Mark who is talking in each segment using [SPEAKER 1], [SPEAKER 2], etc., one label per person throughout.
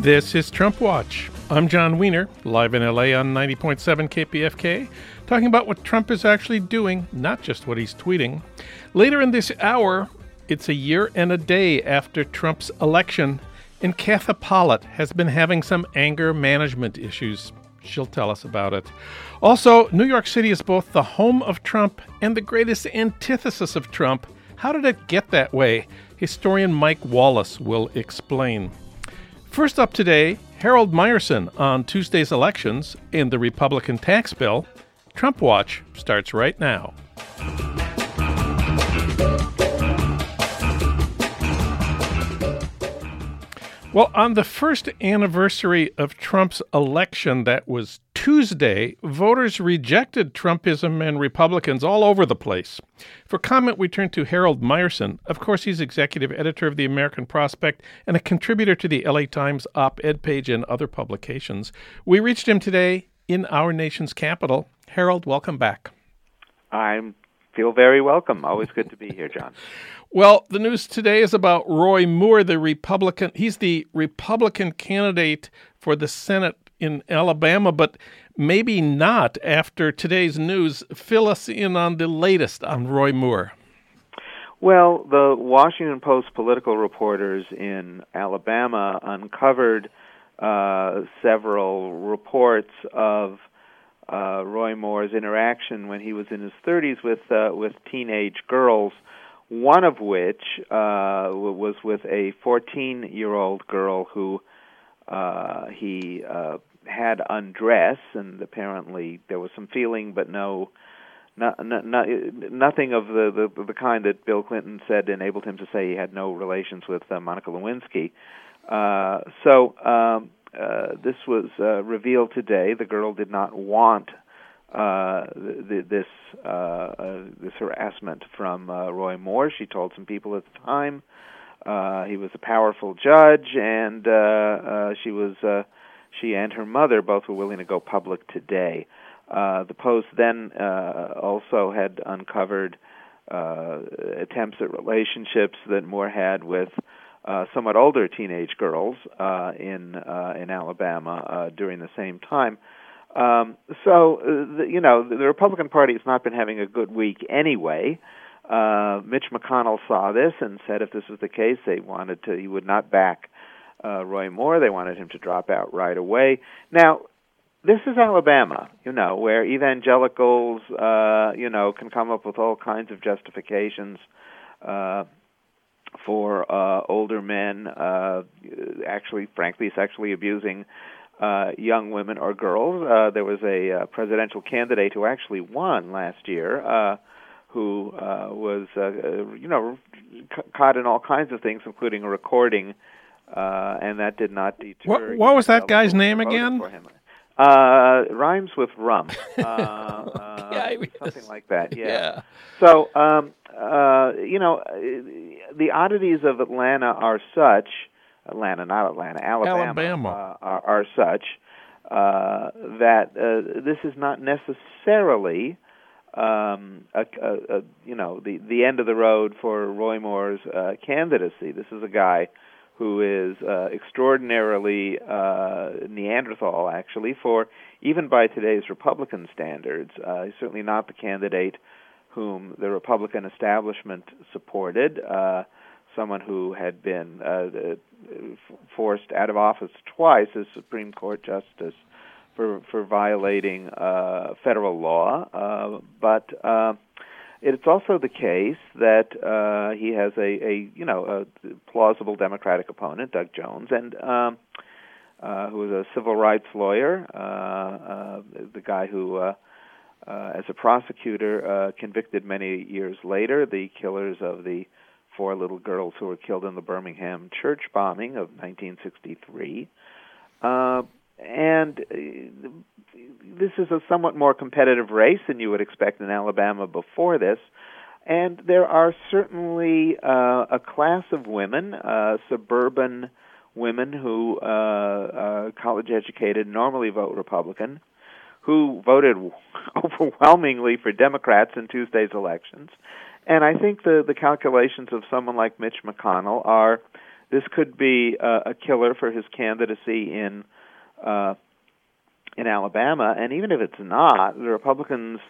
[SPEAKER 1] This is Trump Watch. I'm Jon Wiener, live in LA on 90.7 KPFK, talking about what Trump is actually doing, not just what he's tweeting. Later in this hour, it's a year and a day after Trump's election, and Katha Pollitt has been having some anger management issues. She'll tell us about it. Also, New York City is both the home of Trump and the greatest antithesis of Trump. How did it get that way? Historian Mike Wallace will explain. First up today, Harold Meyerson on Tuesday's elections and the Republican tax bill. Trump Watch starts right now. Well, on the first anniversary of Trump's election, that was Tuesday, voters rejected Trumpism and Republicans all over the place. For comment, we turn to Harold Meyerson. Of course, he's executive editor of the American Prospect and a contributor to the LA Times op ed page and other publications. We reached him today in our nation's capital. Harold, welcome back.
[SPEAKER 2] I feel very welcome. Always good to be here, Jon.
[SPEAKER 1] Well, the news today is about Roy Moore, the Republican. He's the Republican candidate for the Senate in Alabama, but maybe not after today's news. Fill us in on the latest on Roy Moore.
[SPEAKER 2] Well, the Washington Post political reporters in Alabama uncovered uh, several reports of uh, Roy Moore's interaction when he was in his 30s with uh, with teenage girls one of which uh, was with a 14 year old girl who uh, he uh, had undressed, and apparently there was some feeling, but no. Not, not, not, nothing of the, the the kind that Bill Clinton said enabled him to say he had no relations with uh, Monica Lewinsky. Uh, so um, uh, this was uh, revealed today. The girl did not want uh, th- this uh, uh, this harassment from uh, Roy Moore. She told some people at the time uh, he was a powerful judge, and uh, uh, she was uh, she and her mother both were willing to go public today. Uh, the Post then uh, also had uncovered uh, attempts at relationships that Moore had with uh, somewhat older teenage girls uh, in uh, in Alabama uh, during the same time. Um, so, uh, the, you know, the, Republican Party has not been having a good week anyway. Uh, Mitch McConnell saw this and said if this was the case, they wanted to, he would not back uh, Roy Moore. They wanted him to drop out right away. Now, this is Alabama, you know, where evangelicals, uh, you know, can come up with all kinds of justifications uh, for uh, older men, uh, actually, frankly, sexually abusing uh, young women or girls. Uh, there was a uh, presidential candidate who actually won last year, uh, who uh, was, uh, uh, you know, c- caught in all kinds of things, including a recording, uh, and that did not deter.
[SPEAKER 1] What, what was that guy's name again?
[SPEAKER 2] Uh, rhymes with rum. Uh, uh, yeah, something like that. Yeah.
[SPEAKER 1] yeah.
[SPEAKER 2] So, um, uh, you know, the oddities of Atlanta are such Atlanta, not Atlanta, Alabama,
[SPEAKER 1] Alabama.
[SPEAKER 2] Uh, are, are such uh, that uh, this is not necessarily um, a, a, a, you know the the end of the road for Roy Moore's uh, candidacy. This is a guy who is uh, extraordinarily uh, Neanderthal, actually, for even by today's Republican standards. Uh, he's certainly not the candidate whom the Republican establishment supported. Uh, someone who had been uh, forced out of office twice as Supreme Court justice for for violating uh, federal law, uh, but uh, it's also the case that uh, he has a, a you know a plausible Democratic opponent, Doug Jones, and um, uh, who is a civil rights lawyer, uh, uh, the guy who. Uh, uh, as a prosecutor, uh, convicted many years later the killers of the four little girls who were killed in the Birmingham church bombing of 1963. Uh, and uh, this is a somewhat more competitive race than you would expect in Alabama before this. And there are certainly uh, a class of women, uh, suburban women who uh, uh, college educated, normally vote Republican, who voted overwhelmingly for Democrats in Tuesday's elections and I think the the calculations of someone like Mitch McConnell are this could be uh, a killer for his candidacy in uh, in Alabama. And even if it's not, the Republicans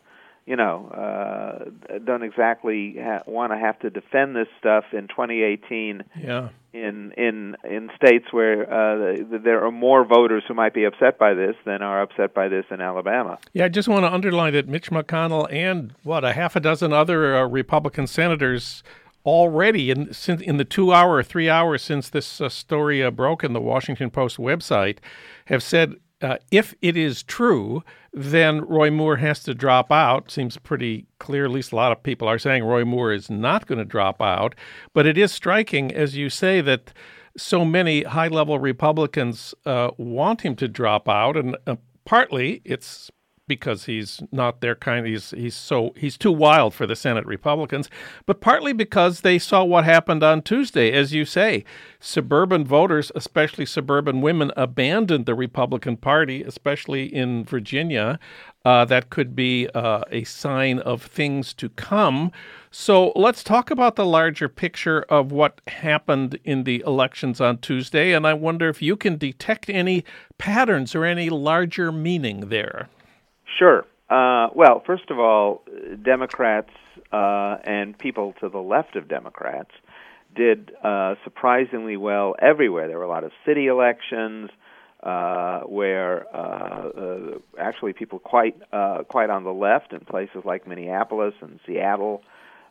[SPEAKER 2] you know, uh, don't exactly ha- want to have to defend this stuff in 2018.
[SPEAKER 1] Yeah.
[SPEAKER 2] In in in states where uh, there are more voters who might be upset by this than are upset by this in Alabama.
[SPEAKER 1] Yeah, I just want to underline that Mitch McConnell and what a half a dozen other uh, Republican senators already in since in the two hour or three hours since this uh, story uh, broke in the Washington Post website have said uh, if it is true, then Roy Moore has to drop out. Seems pretty clear. At least a lot of people are saying Roy Moore is not going to drop out. But it is striking, as you say, that so many high level Republicans uh, want him to drop out. And uh, partly it's because he's not their kind. He's he's so he's too wild for the Senate Republicans, but partly because they saw what happened on Tuesday, as you say, suburban voters, especially suburban women, abandoned the Republican Party, especially in Virginia. Uh, that could be uh, a sign of things to come. So let's talk about the larger picture of what happened in the elections on Tuesday, and I wonder if you can detect any patterns or any larger meaning there.
[SPEAKER 2] Sure. Uh, well, first of all, Democrats uh, and people to the left of Democrats did uh, surprisingly well everywhere. There were a lot of city elections uh, where uh, uh, actually people quite uh, quite on the left in places like Minneapolis and Seattle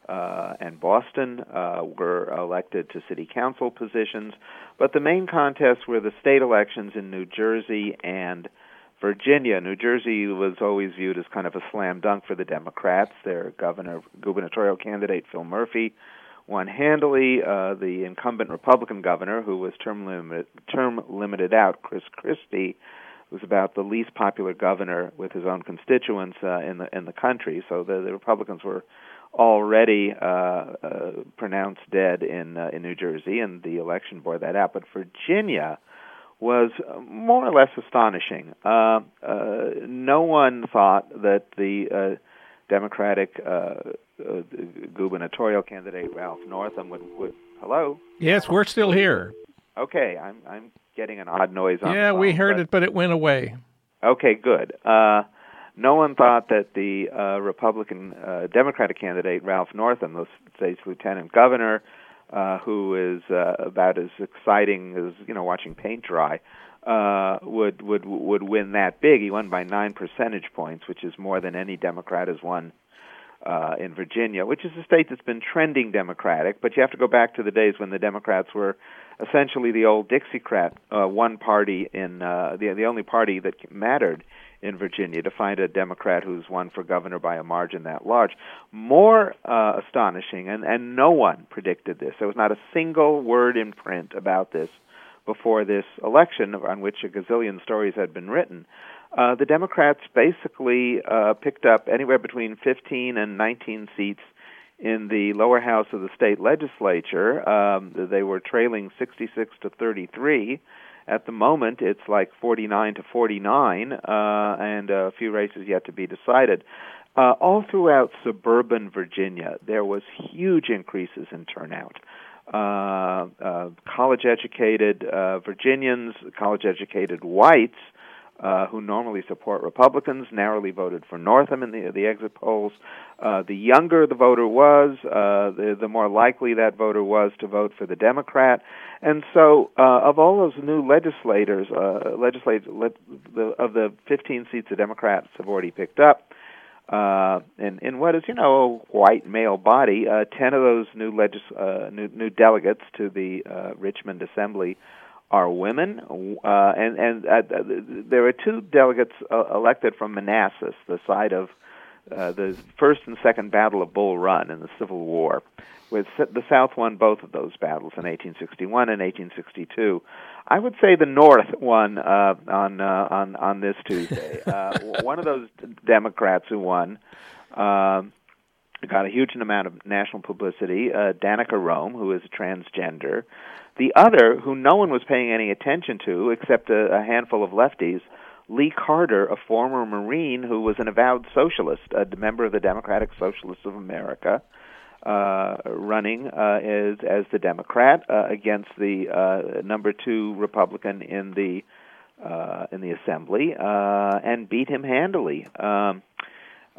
[SPEAKER 2] uh, and Boston uh, were elected to city council positions. But the main contests were the state elections in New Jersey and Virginia, New Jersey was always viewed as kind of a slam dunk for the Democrats. Their governor, gubernatorial candidate Phil Murphy, won handily. Uh, the incumbent Republican governor, who was term limit, term limited out, Chris Christie, was about the least popular governor with his own constituents uh, in the in the country. So the, the Republicans were already uh, uh, pronounced dead in uh, in New Jersey, and the election bore that out. But Virginia was more or less astonishing. Uh, uh, no one thought that the uh, Democratic uh, uh, gubernatorial candidate Ralph Northam would, would. Hello.
[SPEAKER 1] Yes, we're still here.
[SPEAKER 2] Okay, I'm I'm getting an odd noise on.
[SPEAKER 1] Yeah,
[SPEAKER 2] phone,
[SPEAKER 1] we heard
[SPEAKER 2] but...
[SPEAKER 1] it, but it went away.
[SPEAKER 2] Okay, good. Uh, no one thought that the uh, Republican uh, Democratic candidate Ralph Northam, the state's lieutenant governor, uh, who is uh, about as exciting as you know watching paint dry, uh, would would would win that big. He won by nine percentage points, which is more than any Democrat has won uh, in Virginia, which is a state that's been trending Democratic. But you have to go back to the days when the Democrats were essentially the old Dixiecrat, uh, one party in uh, the the only party that mattered in Virginia to find a Democrat who's won for governor by a margin that large. More uh, astonishing, and, and no one predicted this. There was not a single word in print about this before this election, on which a gazillion stories had been written. Uh, the Democrats basically uh, picked up anywhere between 15 and 19 seats in the lower house of the state legislature. Um, they were trailing 66 to 33 at the moment, it's like 49 to 49, uh, and a few races yet to be decided. Uh, all throughout suburban Virginia, there was huge increases in turnout. Uh, uh, college educated uh, Virginians, college educated whites, uh, who normally support Republicans, narrowly voted for Northam in the the exit polls. Uh, the younger the voter was, uh, the, the more likely that voter was to vote for the Democrat. And so, uh, of all those new legislators, uh, legislate, le- the, of the 15 seats the Democrats have already picked up, uh, in, in what is, you know, a white male body, uh, 10 of those new, legis- uh, new, new delegates to the uh, Richmond Assembly are women, uh, and and uh, there are two delegates uh, elected from Manassas, the site of uh, the first and second Battle of Bull Run in the Civil War. With the South won both of those battles in 1861 and 1862. I would say the North won uh, on uh, on on this Tuesday. uh, one of those Democrats who won. Uh, got a huge amount of national publicity. Uh, Danica Roem, who is transgender, the other, who no one was paying any attention to except a, a handful of lefties, Lee Carter, a former Marine who was an avowed socialist, a member of the Democratic Socialists of America, uh, running uh, as as the Democrat uh, against the uh, number two Republican in the uh, in the Assembly uh, and beat him handily. Um,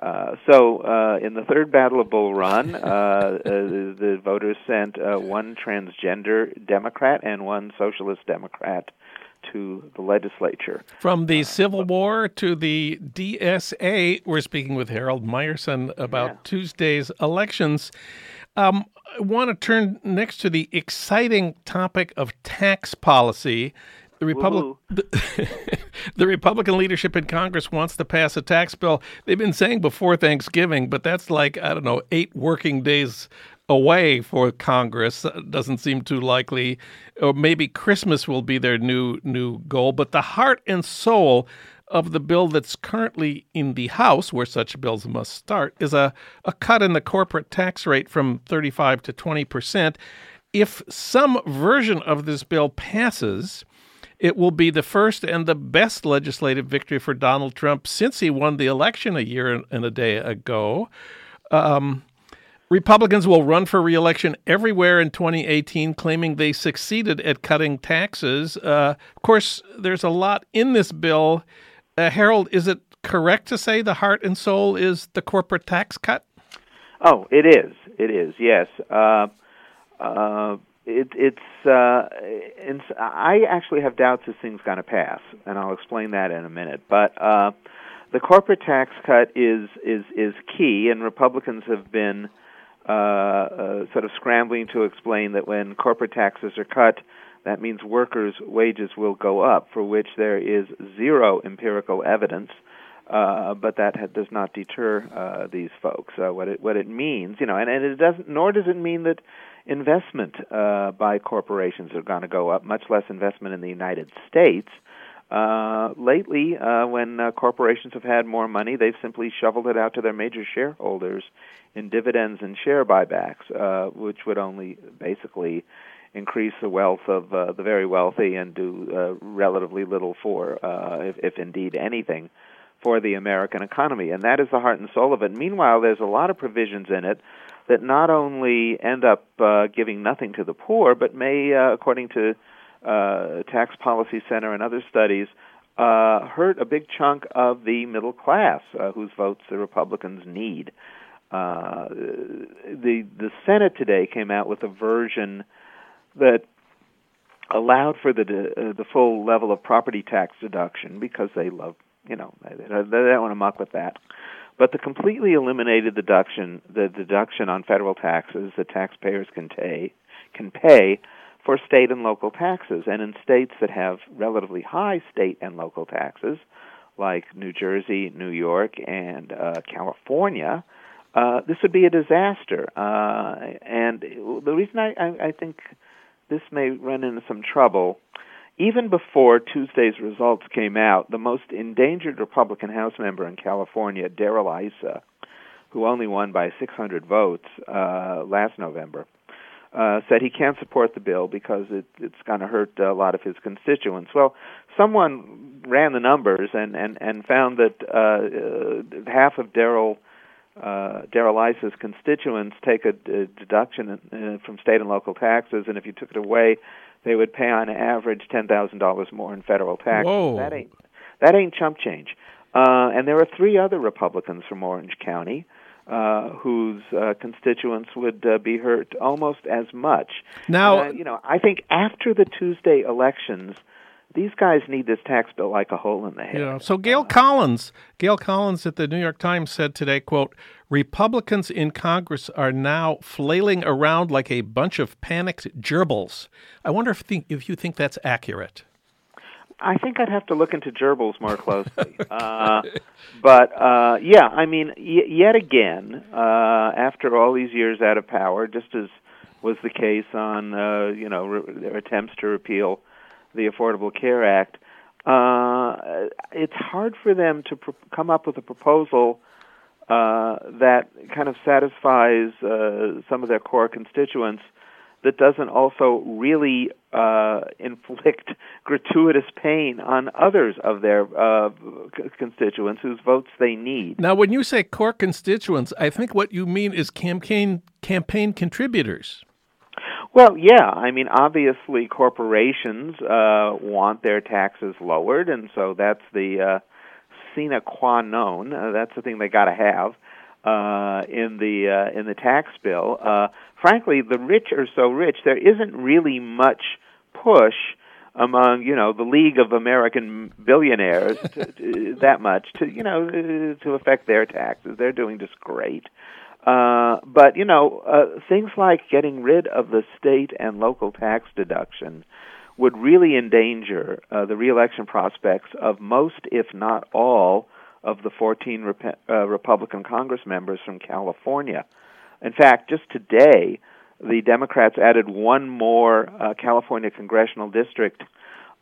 [SPEAKER 2] uh, so, uh, in the third Battle of Bull Run, uh, uh, the voters sent uh, one transgender Democrat and one socialist Democrat to the legislature.
[SPEAKER 1] From the Civil War to the DSA, we're speaking with Harold Meyerson about yeah. Tuesday's elections. Um, I want to turn next to the exciting topic of tax policy. The, Republic, the, the, Republican leadership in Congress wants to pass a tax bill. They've been saying before Thanksgiving, but that's like, I don't know, eight working days away for Congress. Uh, doesn't seem too likely. Or maybe Christmas will be their new new goal. But the heart and soul of the bill that's currently in the House, where such bills must start, is a, a cut in the corporate tax rate from 35 to 20 percent. If some version of this bill passes, it will be the first and the best legislative victory for Donald Trump since he won the election a year and a day ago. Um, Republicans will run for reelection everywhere in 2018, claiming they succeeded at cutting taxes. Uh, of course, there's a lot in this bill. Uh, Harold, is it correct to say the heart and soul is the corporate tax cut?
[SPEAKER 2] Oh, it is. It is. Yes. Uh, uh it, it's uh, it's, I actually have doubts this thing's going to pass, and I'll explain that in a minute. But uh, the corporate tax cut is is is key, and Republicans have been uh, uh, sort of scrambling to explain that when corporate taxes are cut, that means workers' wages will go up, for which there is zero empirical evidence. Uh, but that ha- does not deter uh, these folks. Uh, what it what it means, you know, and, and it doesn't. Nor does it mean that investment uh, by corporations are going to go up, much less investment in the United States. Uh, lately, uh, when uh, corporations have had more money, they've simply shoveled it out to their major shareholders in dividends and share buybacks, uh, which would only basically increase the wealth of uh, the very wealthy and do uh, relatively little for, uh, if, if indeed anything, for the American economy. And that is the heart and soul of it. Meanwhile, there's a lot of provisions in it that not only end up uh, giving nothing to the poor, but may, uh, according to uh, Tax Policy Center and other studies, uh, hurt a big chunk of the middle class uh, whose votes the Republicans need. Uh, the the Senate today came out with a version that allowed for the uh, the full level of property tax deduction because they love you know they, they don't want to muck with that but the completely eliminated deduction the deduction on federal taxes that taxpayers can pay can pay for state and local taxes and in states that have relatively high state and local taxes like New Jersey, New York, and uh, California, uh, this would be a disaster. Uh, and the reason I, I, I think this may run into some trouble even before Tuesday's results came out, the most endangered Republican House member in California, Darrell Issa, who only won by 600 votes uh, last November, uh, said he can't support the bill because it, it's going to hurt a lot of his constituents. Well, someone ran the numbers and and and found that uh, uh, half of Darrell uh, Darrell Issa's constituents take a, a deduction in, uh, from state and local taxes, and if you took it away, they would pay on average ten thousand dollars more in federal taxes.
[SPEAKER 1] Whoa.
[SPEAKER 2] That ain't that ain't chump change. Uh, and there are three other Republicans from Orange County uh, whose uh, constituents would uh, be hurt almost as much.
[SPEAKER 1] Now,
[SPEAKER 2] uh, you know, I think after the Tuesday elections, these guys need this tax bill like a hole in the head.
[SPEAKER 1] Yeah. So Gail Collins, Gail Collins at the New York Times said today, "quote Republicans in Congress are now flailing around like a bunch of panicked gerbils." I wonder if think, if you think that's accurate.
[SPEAKER 2] I think I'd have to look into gerbils more closely. uh, but uh, yeah, I mean, y- yet again, uh, after all these years out of power, just as was the case on uh, you know re- their attempts to repeal the Affordable Care Act, uh, it's hard for them to come up with a proposal uh, that kind of satisfies uh, some of their core constituents that doesn't also really uh, inflict gratuitous pain on others of their uh, constituents whose votes they need.
[SPEAKER 1] Now, when you say core constituents, I think what you mean is campaign campaign contributors.
[SPEAKER 2] Well, yeah. I mean, obviously, corporations uh, want their taxes lowered, and so that's the uh, sine qua non. Uh, that's the thing they got to have uh, in the uh, in the tax bill. Uh, frankly, the rich are so rich, there isn't really much push among you know the League of American Billionaires to, to, that much to you know to affect their taxes. They're doing just great. Uh, but you know uh, things like getting rid of the state and local tax deduction would really endanger uh, the reelection prospects of most, if not all, of the 14 Rep- uh, Republican Congress members from California. In fact, just today, the Democrats added one more uh, California congressional district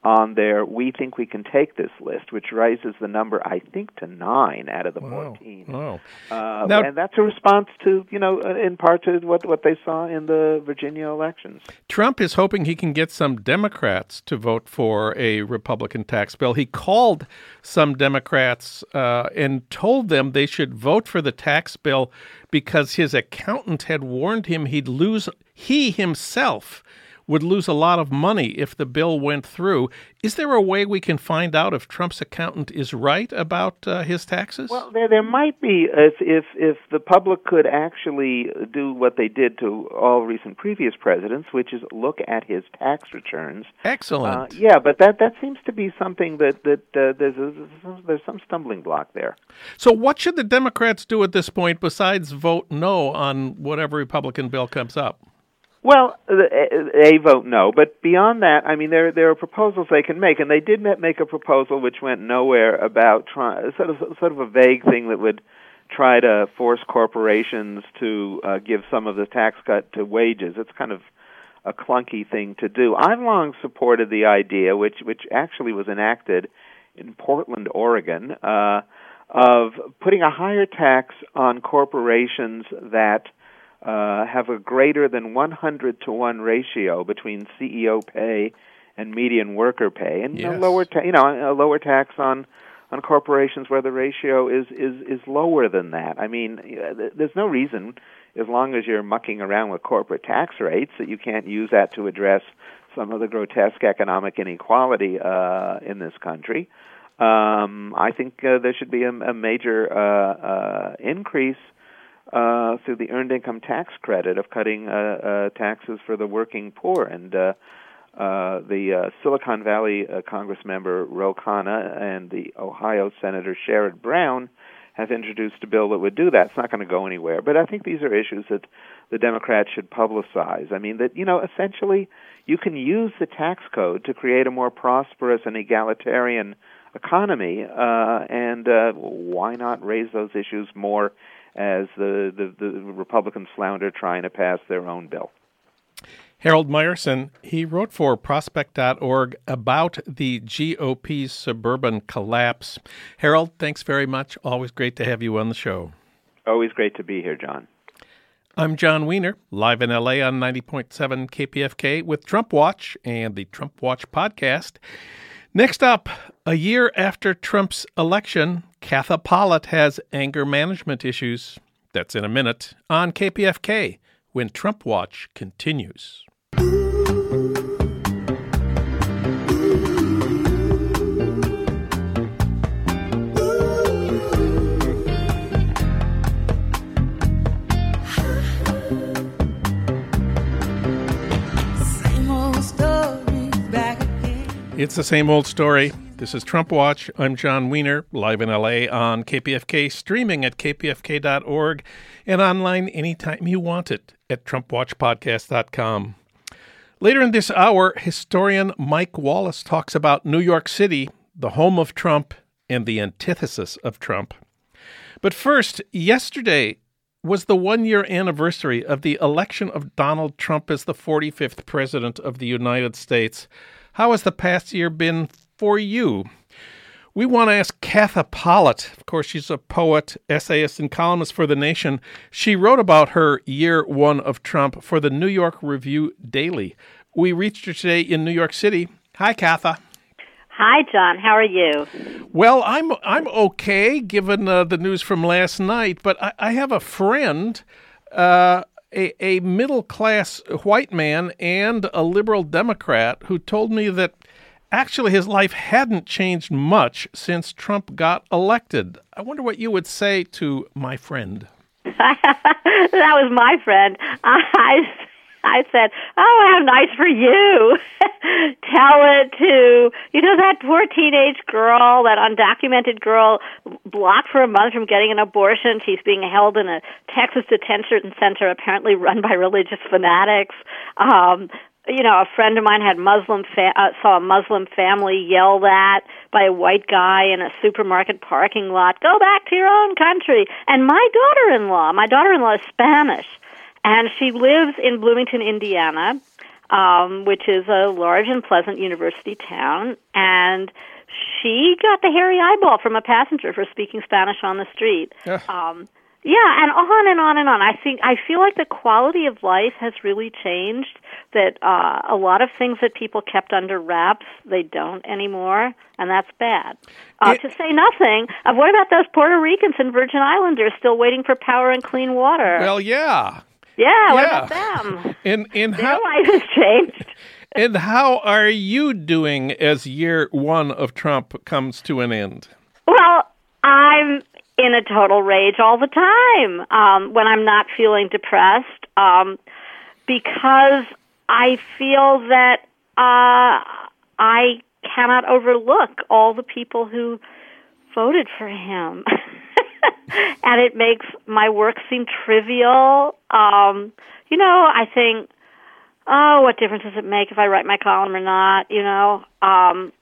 [SPEAKER 2] on their we think we can take this list, which raises the number I think to nine out of the
[SPEAKER 1] wow.
[SPEAKER 2] fourteen.
[SPEAKER 1] Wow.
[SPEAKER 2] Uh,
[SPEAKER 1] Now-
[SPEAKER 2] and that's a response to you know uh, in part to what what they saw in the Virginia elections.
[SPEAKER 1] Trump is hoping he can get some Democrats to vote for a Republican tax bill. He called some Democrats uh, and told them they should vote for the tax bill because his accountant had warned him he'd lose, he himself would lose a lot of money if the bill went through. Is there a way we can find out if Trump's accountant is right about uh, his taxes?
[SPEAKER 2] Well, there there might be if if if the public could actually do what they did to all recent previous presidents, which is look at his tax returns.
[SPEAKER 1] Excellent.
[SPEAKER 2] Uh, yeah, but that that seems to be something that that uh, there's a, there's some stumbling block there.
[SPEAKER 1] So, what should the Democrats do at this point besides vote no on whatever Republican bill comes up?
[SPEAKER 2] Well, a, a vote no, but beyond that, I mean, there there are proposals they can make, and they did make a proposal which went nowhere about try, sort of sort of a vague thing that would try to force corporations to uh, give some of the tax cut to wages. It's kind of a clunky thing to do. I've long supported the idea, which which actually was enacted in Portland, Oregon, uh, of putting a higher tax on corporations that uh, have a greater than 100 to 1 ratio between CEO pay and median worker pay, and
[SPEAKER 1] Yes.
[SPEAKER 2] a lower, ta- you know, a lower tax on on corporations where the ratio is is is lower than that. I mean, there's no reason, as long as you're mucking around with corporate tax rates, that you can't use that to address some of the grotesque economic inequality uh, in this country. Um, I think uh, there should be a, a major uh, uh, increase uh, through the earned income tax credit of cutting uh, uh, taxes for the working poor. And uh, uh, the uh, Silicon Valley uh, Congress member Ro Khanna and the Ohio Senator Sherrod Brown have introduced a bill that would do that. It's not going to go anywhere. But I think these are issues that the Democrats should publicize. I mean, that, you know, essentially you can use the tax code to create a more prosperous and egalitarian economy, uh, and uh, why not raise those issues more as the, the, the Republicans flounder trying to pass their own bill?
[SPEAKER 1] Harold Meyerson, he wrote for prospect.org about the GOP's suburban collapse. Harold, thanks very much. Always great to have you on the show.
[SPEAKER 2] Always great to be here, John.
[SPEAKER 1] I'm Jon Wiener, live in LA on 90.7 KPFK with Trump Watch and the Trump Watch podcast. Next up, a year after Trump's election, Katha Pollitt has anger management issues. That's in a minute on KPFK when Trump Watch continues.
[SPEAKER 3] Same old story back again.
[SPEAKER 1] It's the same old story. This is Trump Watch. I'm Jon Wiener, live in LA on KPFK, streaming at kpfk.org, and online anytime you want it at TrumpWatchPodcast.com. Later in this hour, historian Mike Wallace talks about New York City, the home of Trump and the antithesis of Trump. But first, yesterday was the one year anniversary of the election of Donald Trump as the 45th President of the United States. How has the past year been for you? We want to ask Katha Pollitt. Of course, she's a poet, essayist, and columnist for The Nation. She wrote about her year one of Trump for the New York Review Daily. We reached her today in New York City. Hi, Katha.
[SPEAKER 4] Hi, John. How are you?
[SPEAKER 1] Well, I'm I'm okay given uh, the news from last night, but I, I have a friend uh, a, a middle class white man and a liberal Democrat who told me that actually his life hadn't changed much since Trump got elected. I wonder what you would say to my friend.
[SPEAKER 4] that was my friend. I I said, "Oh, how nice for you." Tell it to you know that poor teenage girl, that undocumented girl, blocked for a month from getting an abortion. She's being held in a Texas detention center, apparently run by religious fanatics. Um, you know, a friend of mine had Muslim fa- uh, saw a Muslim family yelled at by a white guy in a supermarket parking lot. Go back to your own country. And my daughter-in-law, my daughter-in-law is Spanish, and she lives in Bloomington, Indiana, um, which is a large and pleasant university town. And she got the hairy eyeball from a passenger for speaking Spanish on the street. Um, yeah, and on and on and on. I think I feel like the quality of life has really changed. That uh, a lot of things that people kept under wraps, they don't anymore, and that's bad. Uh,
[SPEAKER 1] It-
[SPEAKER 4] to say nothing of what about those Puerto Ricans and Virgin Islanders still waiting for power and clean water?
[SPEAKER 1] Well, yeah.
[SPEAKER 4] yeah, what
[SPEAKER 1] yeah.
[SPEAKER 4] about them?
[SPEAKER 1] And and
[SPEAKER 4] Their
[SPEAKER 1] how
[SPEAKER 4] life has changed.
[SPEAKER 1] and how are you doing as year one of Trump comes to an end?
[SPEAKER 4] Well, I'm in a total rage all the time um, when I'm not feeling depressed um, because I feel that uh, I cannot overlook all the people who voted for him. and it makes my work seem trivial. Um, you know, I think, oh, what difference does it make if I write my column or not? You know, um,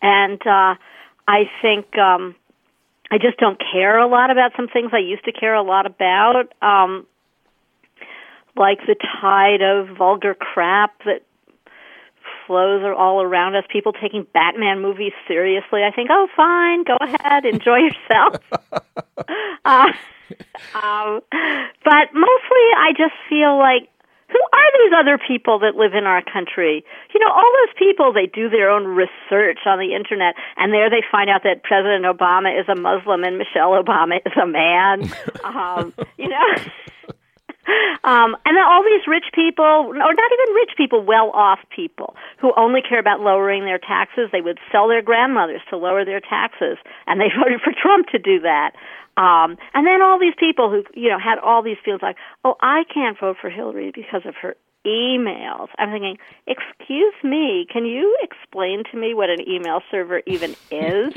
[SPEAKER 4] and uh, I think um, I just don't care a lot about some things I used to care a lot about, um, like the tide of vulgar crap that flows all around us. People taking Batman movies seriously. I think, oh, fine, go ahead, enjoy yourself. uh, um, but mostly, I just feel like who are these other people that live in our country? You know, all those people, they do their own research on the internet, and there they find out that President Obama is a Muslim and Michelle Obama is a man. um, you know? Um, and then all these rich people, or not even rich people, well off people who only care about lowering their taxes. They would sell their grandmothers to lower their taxes, and they voted for Trump to do that. Um, and then all these people who, you know, had all these feelings like, oh, I can't vote for Hillary because of her emails. I'm thinking, excuse me, can you explain to me what an email server even is?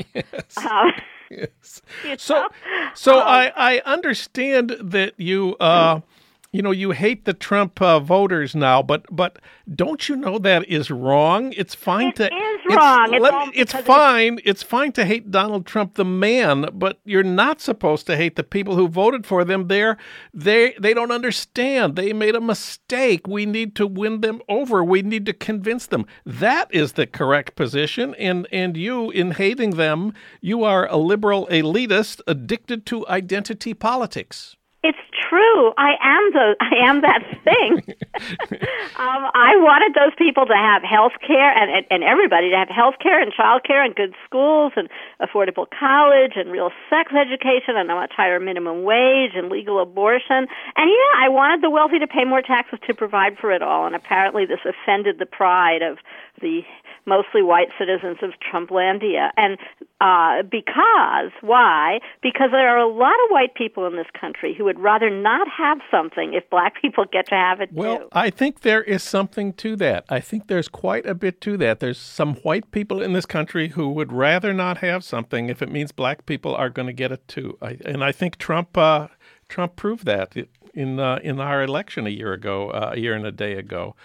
[SPEAKER 4] Um,
[SPEAKER 1] Yes.
[SPEAKER 4] you
[SPEAKER 1] So, so
[SPEAKER 4] Um,
[SPEAKER 1] I, I understand that you, uh, you know, you hate the Trump uh, voters now, but but don't you know that is wrong? It's fine
[SPEAKER 4] It
[SPEAKER 1] to.
[SPEAKER 4] is wrong. It's
[SPEAKER 1] let it's
[SPEAKER 4] because it's-
[SPEAKER 1] fine. It's fine to hate Donald Trump the man, but you're not supposed to hate the people who voted for them. They're they they don't understand. They made a mistake. We need to win them over. We need to convince them. That is the correct position. And and you, in hating them, you are a liberal elitist addicted to identity politics.
[SPEAKER 4] It's true. I am the I am that thing. um, I wanted those people to have health care and, and, and everybody to have health care and child care and good schools and affordable college and real sex education and a much higher minimum wage and legal abortion. And yeah, I wanted the wealthy to pay more taxes to provide for it all. And apparently this offended the pride of the mostly white citizens of Trumplandia. And uh, because, why? Because there are a lot of white people in this country who would rather not have something if black people get to have it
[SPEAKER 1] Well,
[SPEAKER 4] too.
[SPEAKER 1] I think there is something to that. I think there's quite a bit to that. There's some white people in this country who would rather not have something if it means black people are going to get it too. I, and I think Trump uh, Trump proved that in uh, in our election a year ago, uh, a year and a day ago.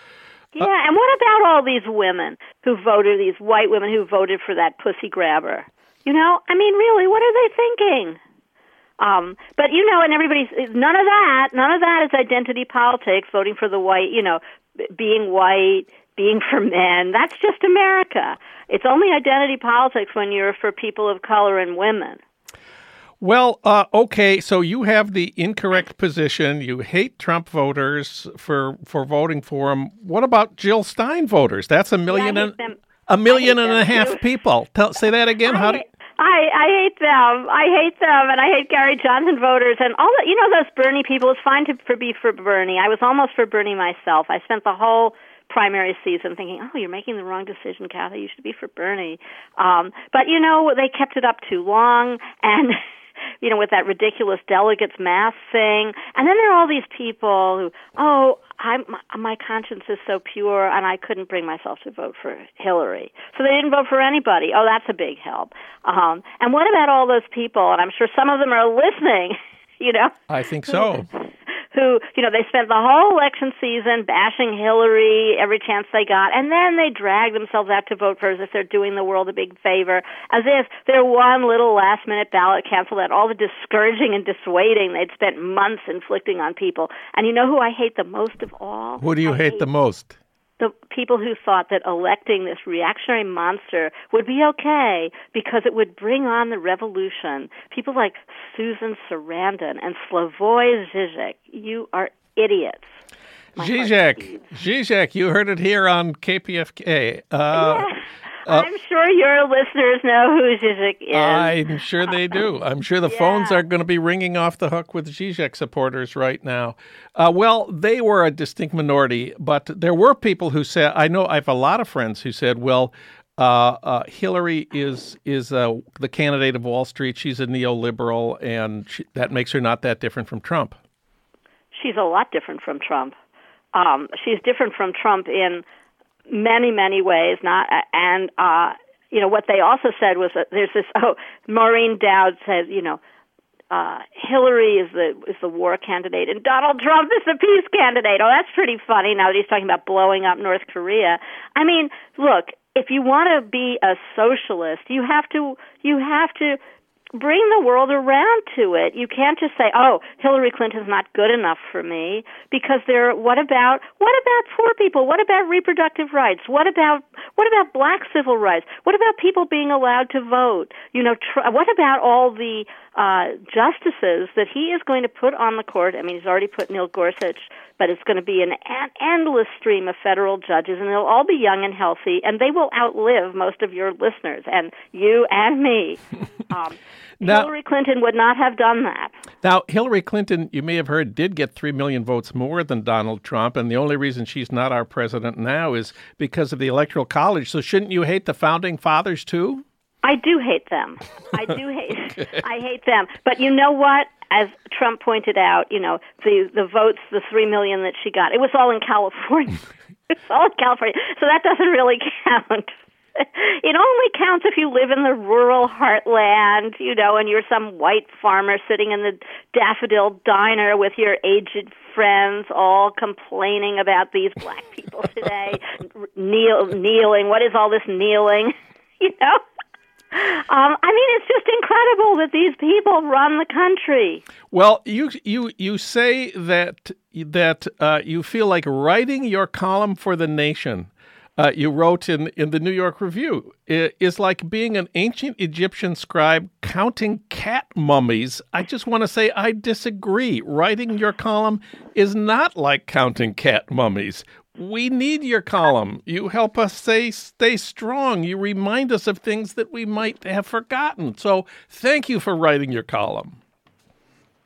[SPEAKER 4] Yeah, and what about all these women who voted, these white women who voted for that pussy grabber? You know, I mean, really, what are they thinking? Um, but you know, and everybody's none of that. None of that is identity politics. Voting for the white, you know, being white, being for men. That's just America. It's only identity politics when you're for people of color and women.
[SPEAKER 1] Well, uh, okay, so you have the incorrect position. You hate Trump voters for for voting for him. What about Jill Stein voters? That's a million
[SPEAKER 4] hate
[SPEAKER 1] and
[SPEAKER 4] them.
[SPEAKER 1] a million and a half
[SPEAKER 4] too.
[SPEAKER 1] people. Tell, say that again.
[SPEAKER 4] I
[SPEAKER 1] How do
[SPEAKER 4] I I hate them. I hate them, and I hate Gary Johnson voters and all the you know those Bernie people. It's fine to for, be for Bernie. I was almost for Bernie myself. I spent the whole primary season thinking, oh, you're making the wrong decision, Kathy. You should be for Bernie. Um, but you know they kept it up too long, and you know with that ridiculous delegates mass thing, and then there are all these people who, oh, I'm, my, my conscience is so pure, and I couldn't bring myself to vote for Hillary. So they didn't vote for anybody. Oh, that's a big help. Um, and what about all those people? And I'm sure some of them are listening. You know,
[SPEAKER 1] I think so.
[SPEAKER 4] who, you know, they spent the whole election season bashing Hillary every chance they got, and then they drag themselves out to vote for her as if they're doing the world a big favor, as if their one little last minute ballot canceled out all the discouraging and dissuading they'd spent months inflicting on people. And you know who I hate the most of all?
[SPEAKER 1] Who do you
[SPEAKER 4] I
[SPEAKER 1] hate the most?
[SPEAKER 4] The people who thought that electing this reactionary monster would be okay because it would bring on the revolution. People like Susan Sarandon and Slavoj Žižek, you are idiots. My
[SPEAKER 1] Zizek. Zizek, you heard it here on KPFK. Uh,
[SPEAKER 4] I'm sure your listeners know who Zizek is.
[SPEAKER 1] I'm sure they do. I'm sure the phones are going to be ringing off the hook with Zizek supporters right now. Uh, well, they were a distinct minority, but there were people who said, I know I have a lot of friends who said, well, uh, uh, Hillary is is uh, the candidate of Wall Street. She's a neoliberal, and she, that makes her not that different from Trump.
[SPEAKER 4] she's a lot different from Trump. Um, she's different from Trump in many, many ways. Not and uh, you know what they also said was that there's this. Oh, Maureen Dowd says, you know, uh, Hillary is the is the war candidate and Donald Trump is the peace candidate. Oh, that's pretty funny. Now that he's talking about blowing up North Korea. I mean, look, if you want to be a socialist, you have to you have to bring the world around to it. You can't just say, "Oh, Hillary Clinton's not good enough for me," because there. What about what about poor people? What about reproductive rights? What about what about black civil rights? What about people being allowed to vote? You know, tr- what about all the uh, justices that he is going to put on the court? I mean, he's already put Neil Gorsuch, but it's going to be an en- endless stream of federal judges, and they'll all be young and healthy, and they will outlive most of your listeners and you and me. Um,
[SPEAKER 1] Now-
[SPEAKER 4] Hillary Clinton would not have done that.
[SPEAKER 1] Now, Hillary Clinton, you may have heard, did get 3 million votes more than Donald Trump. And the only reason she's not our president now is because of the Electoral College. So, shouldn't you hate the founding fathers too?
[SPEAKER 4] I do hate them. I do hate. I hate them. But you know what? As Trump pointed out, you know the the votes, the three million that she got, it was all in California. it's all in California, so that doesn't really count. It only counts if you live in the rural heartland, you know, and you're some white farmer sitting in the daffodil diner with your aged friends, all complaining about these black people today, kneel, kneeling. What is all this kneeling? You know. Um, I mean, it's just incredible that these people run the country.
[SPEAKER 1] Well, you you you say that that uh, you feel like writing your column for the Nation. Uh, you wrote in in the New York Review is like being an ancient Egyptian scribe counting cat mummies. I just want to say I disagree. Writing your column is not like counting cat mummies. We need your column. You help us stay stay strong. You remind us of things that we might have forgotten. So, thank you for writing your column.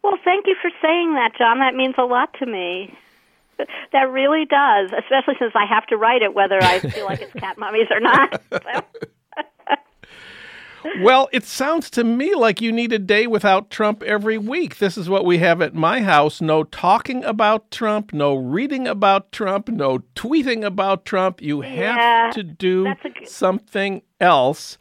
[SPEAKER 4] Well, thank you for saying that, John. That means a lot to me. That really does, especially since I have to write it whether I feel like it's cat mummies or not.
[SPEAKER 1] Well, it sounds to me like you need a day without Trump every week. This is what we have at my house no talking about Trump, no reading about Trump, no tweeting about Trump. You have
[SPEAKER 4] Yeah,
[SPEAKER 1] to do something else.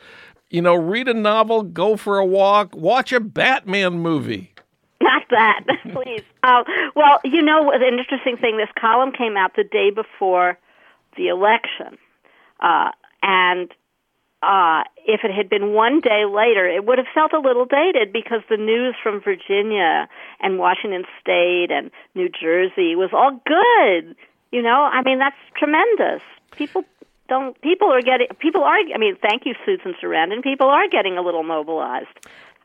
[SPEAKER 1] You know, read a novel, go for a walk, watch a Batman movie.
[SPEAKER 4] Not that, please. Uh, well, you know, an interesting thing. This column came out the day before the election, uh, and uh, if it had been one day later, it would have felt a little dated because the news from Virginia and Washington State and New Jersey was all good. You know, I mean, that's tremendous. People don't. People are getting. People are. I mean, thank you, Susan Sarandon. People are getting a little mobilized.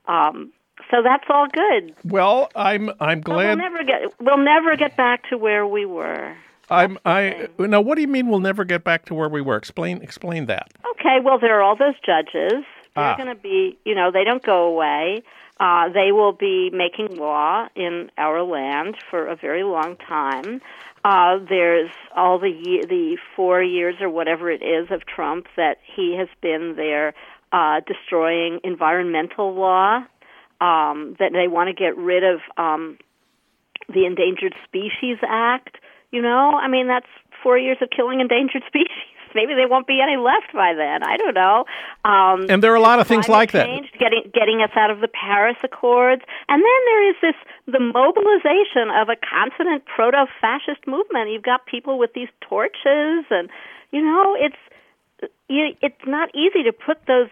[SPEAKER 4] Um, so that's all good.
[SPEAKER 1] Well, I'm I'm
[SPEAKER 4] But we'll
[SPEAKER 1] glad
[SPEAKER 4] never get. We'll never get back to where we were.
[SPEAKER 1] I'm I now what do you mean we'll never get back to where we were? Explain explain that.
[SPEAKER 4] Okay, well, there are all those judges, They're
[SPEAKER 1] Ah.
[SPEAKER 4] going to be, you know, they don't go away. Uh, they will be making law in our land for a very long time. Uh, there's all the ye- the four years or whatever it is of Trump that he has been there uh, destroying environmental law. Um, that they want to get rid of um, the Endangered Species Act. You know, I mean, that's four years of killing endangered species. Maybe there won't be any left by then. I don't know. Um,
[SPEAKER 1] And there are a lot of things like that.
[SPEAKER 4] Getting getting us out of the Paris Accords, and then there is this the mobilization of a confident proto-fascist movement. You've got people with these torches, and you know it's you, it's not easy to put those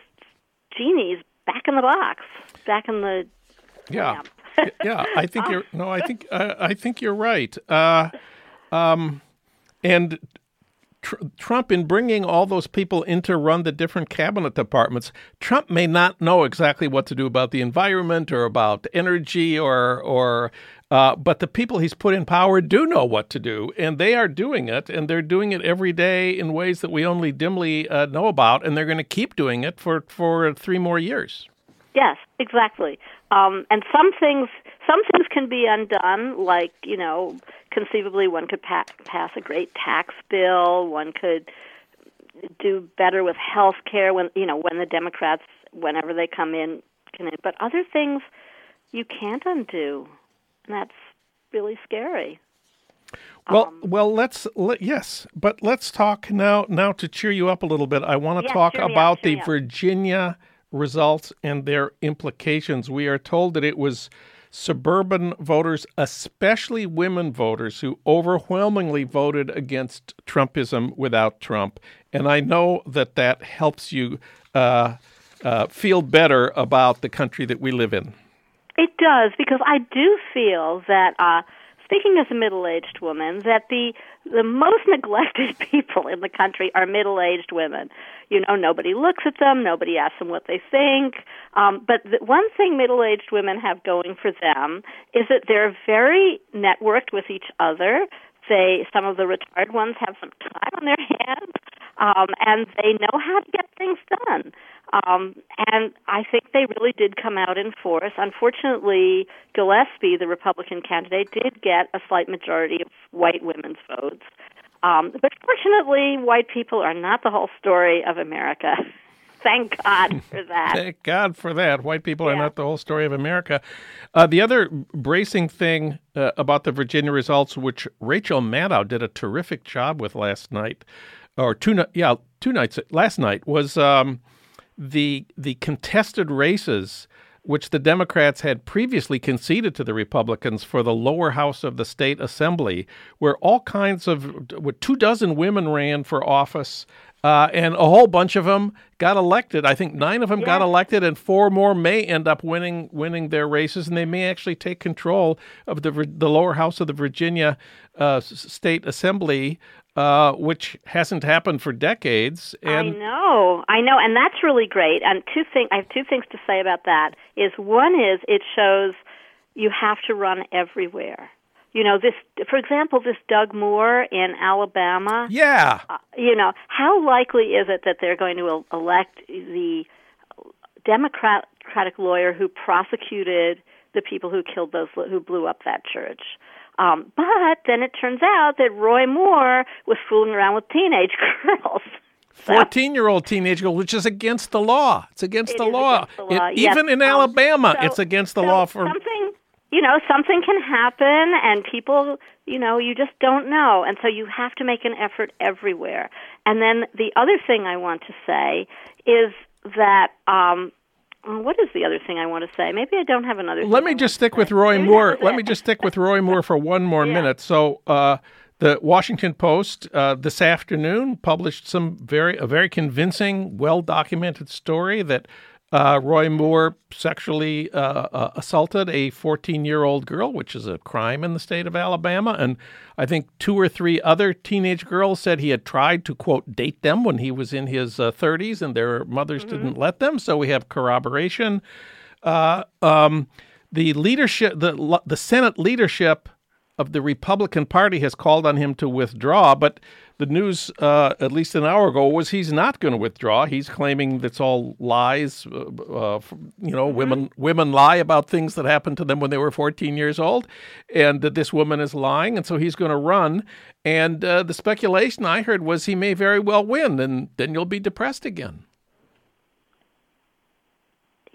[SPEAKER 4] genies back in the box, back in the
[SPEAKER 1] Yeah, yeah. I think you're no. I think uh, I think you're right. Uh, um, and tr- Trump, in bringing all those people in to run the different cabinet departments, Trump may not know exactly what to do about the environment or about energy or or. Uh, but the people he's put in power do know what to do, and they are doing it, and they're doing it every day in ways that we only dimly uh, know about, and they're going to keep doing it for for three more years.
[SPEAKER 4] Yes, exactly. Um, and some things, some things can be undone. Like you know, conceivably, one could pa- pass a great tax bill. One could do better with health care when you know when the Democrats, whenever they come in, can. In. But other things you can't undo, and that's really scary.
[SPEAKER 1] Well,
[SPEAKER 4] Um,
[SPEAKER 1] well, let's let, yes, but let's talk now. Now to cheer you up a little bit, I want to
[SPEAKER 4] Yes,
[SPEAKER 1] talk
[SPEAKER 4] me up,
[SPEAKER 1] about the
[SPEAKER 4] Virginia. up.
[SPEAKER 1] Results and their implications. We are told that it was suburban voters, especially women voters, who overwhelmingly voted against Trumpism without Trump, and I know that that helps you uh, uh, feel better about the country that we live in.
[SPEAKER 4] It does because I do feel that uh speaking as a middle-aged woman that the the most neglected people in the country are middle-aged women. You know, nobody looks at them, nobody asks them what they think. Um, but the one thing middle-aged women have going for them is that they're very networked with each other. They some of the retired ones have some time on their hands, um, and they know how to get things done. Um, and I think they really did come out in force. Unfortunately, Gillespie, the Republican candidate, did get a slight majority of white women's votes. Um, but fortunately, white people are not the whole story of America. Thank God for that.
[SPEAKER 1] Thank God for that. White people are not the whole story of America. Uh, the other bracing thing uh, about the Virginia results, which Rachel Maddow did a terrific job with last night, or two, yeah, two nights last night, was um, the the contested races. Which the Democrats had previously conceded to the Republicans for the lower house of the state assembly, where all kinds of, two dozen women ran for office, uh, and a whole bunch of them got elected. I think nine of them got elected, and four more may end up winning winning their races, and they may actually take control of the the lower house of the Virginia uh, state assembly, uh, which hasn't happened for decades.
[SPEAKER 4] I
[SPEAKER 1] And
[SPEAKER 4] know, I know, and that's really great. And two thing, I have two things to say about that. Is one is it shows you have to run everywhere. You know, this, for example, this Doug Moore in Alabama.
[SPEAKER 1] yeah,
[SPEAKER 4] uh, you know, how likely is it that they're going to elect the Democratic lawyer who prosecuted the people who killed those who blew up that church? Um, but then it turns out that Roy Moore was fooling around with teenage girls.
[SPEAKER 1] fourteen-year-old teenage girl, which is against the law. It's against
[SPEAKER 4] It
[SPEAKER 1] the law.
[SPEAKER 4] against the law,
[SPEAKER 1] It-
[SPEAKER 4] yes.
[SPEAKER 1] even in
[SPEAKER 4] Um,
[SPEAKER 1] Alabama,
[SPEAKER 4] so-
[SPEAKER 1] it's against the
[SPEAKER 4] so
[SPEAKER 1] law for
[SPEAKER 4] something. You know, something can happen, and people, you know, you just don't know, and so you have to make an effort everywhere. And then the other thing I want to say is that. um what is the other thing I want to say? Maybe I don't have another.
[SPEAKER 1] Let me
[SPEAKER 4] I
[SPEAKER 1] just stick with. Roy Moore. Let me just stick with Roy Moore for one more
[SPEAKER 4] Yeah.
[SPEAKER 1] minute. So, uh, the Washington Post uh, this afternoon published some very a very convincing, well documented story that uh, Roy Moore sexually uh, uh, assaulted a 14 year old girl, which is a crime in the state of Alabama, and I think two or three other teenage girls said he had tried to quote date them when he was in his uh, 30s, and their mothers didn't let them. So we have corroboration. Uh, um, the leadership, the the Senate leadership of the Republican Party has called on him to withdraw, but the news, uh, at least an hour ago, was he's not going to withdraw. He's claiming that's all lies. Uh, uh, you know, women women lie about things that happened to them when they were 14 years old, and that this woman is lying, and so he's going to run. And uh, the speculation I heard was he may very well win, and then you'll be depressed again.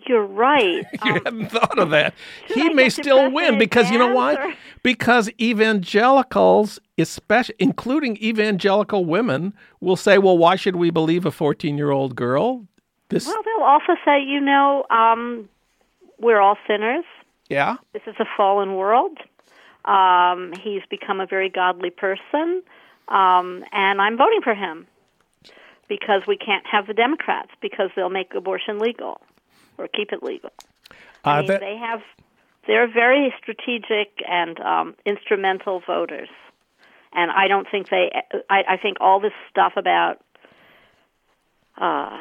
[SPEAKER 4] You're right.
[SPEAKER 1] you
[SPEAKER 4] Um,
[SPEAKER 1] hadn't thought of that. He may still win because you know why?
[SPEAKER 4] or-
[SPEAKER 1] Because evangelicals, especially including evangelical women, will say, "Well, why should we believe a 14-year-old girl?" This,
[SPEAKER 4] well, they'll also say, you know, um, we're all sinners.
[SPEAKER 1] yeah,
[SPEAKER 4] This is a fallen world. Um, he's become a very godly person, um, and I'm voting for him because we can't have the Democrats because they'll make abortion legal or keep it legal. I
[SPEAKER 1] Uh,
[SPEAKER 4] mean,
[SPEAKER 1] that-
[SPEAKER 4] they have they're very strategic and um, instrumental voters, and I don't think they. I, I think all this stuff about uh,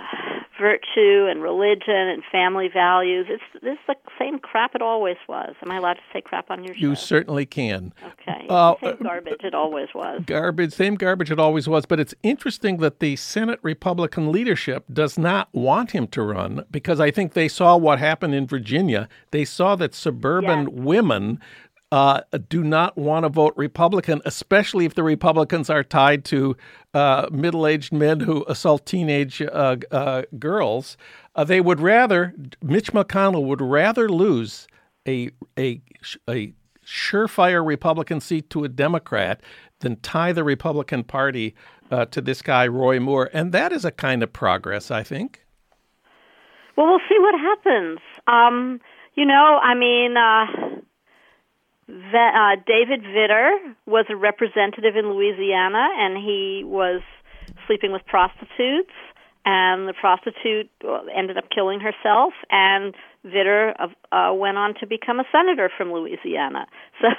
[SPEAKER 4] virtue and religion and family values. It's this is the same crap it always was. Am I allowed to say crap on your show?
[SPEAKER 1] you certainly can.
[SPEAKER 4] okay.
[SPEAKER 1] Uh,
[SPEAKER 4] same garbage it always was.
[SPEAKER 1] Garbage, same garbage it always was. But it's interesting that the Senate Republican leadership does not want him to run because I think they saw what happened in Virginia. They saw that suburban
[SPEAKER 4] Yes.
[SPEAKER 1] women uh, do not want to vote Republican, especially if the Republicans are tied to uh, middle aged men who assault teenage uh, uh, girls. Uh, they would rather, Mitch McConnell would rather lose a, a, a surefire Republican seat to a Democrat than tie the Republican Party uh, to this guy, Roy Moore. And that is a kind of progress, I think.
[SPEAKER 4] Well, we'll see what happens. Um, you know, I mean, uh, uh, David Vitter was a representative in Louisiana, and he was sleeping with prostitutes, and the prostitute uh, ended up killing herself, and Vitter uh, went on to become a senator from Louisiana. So.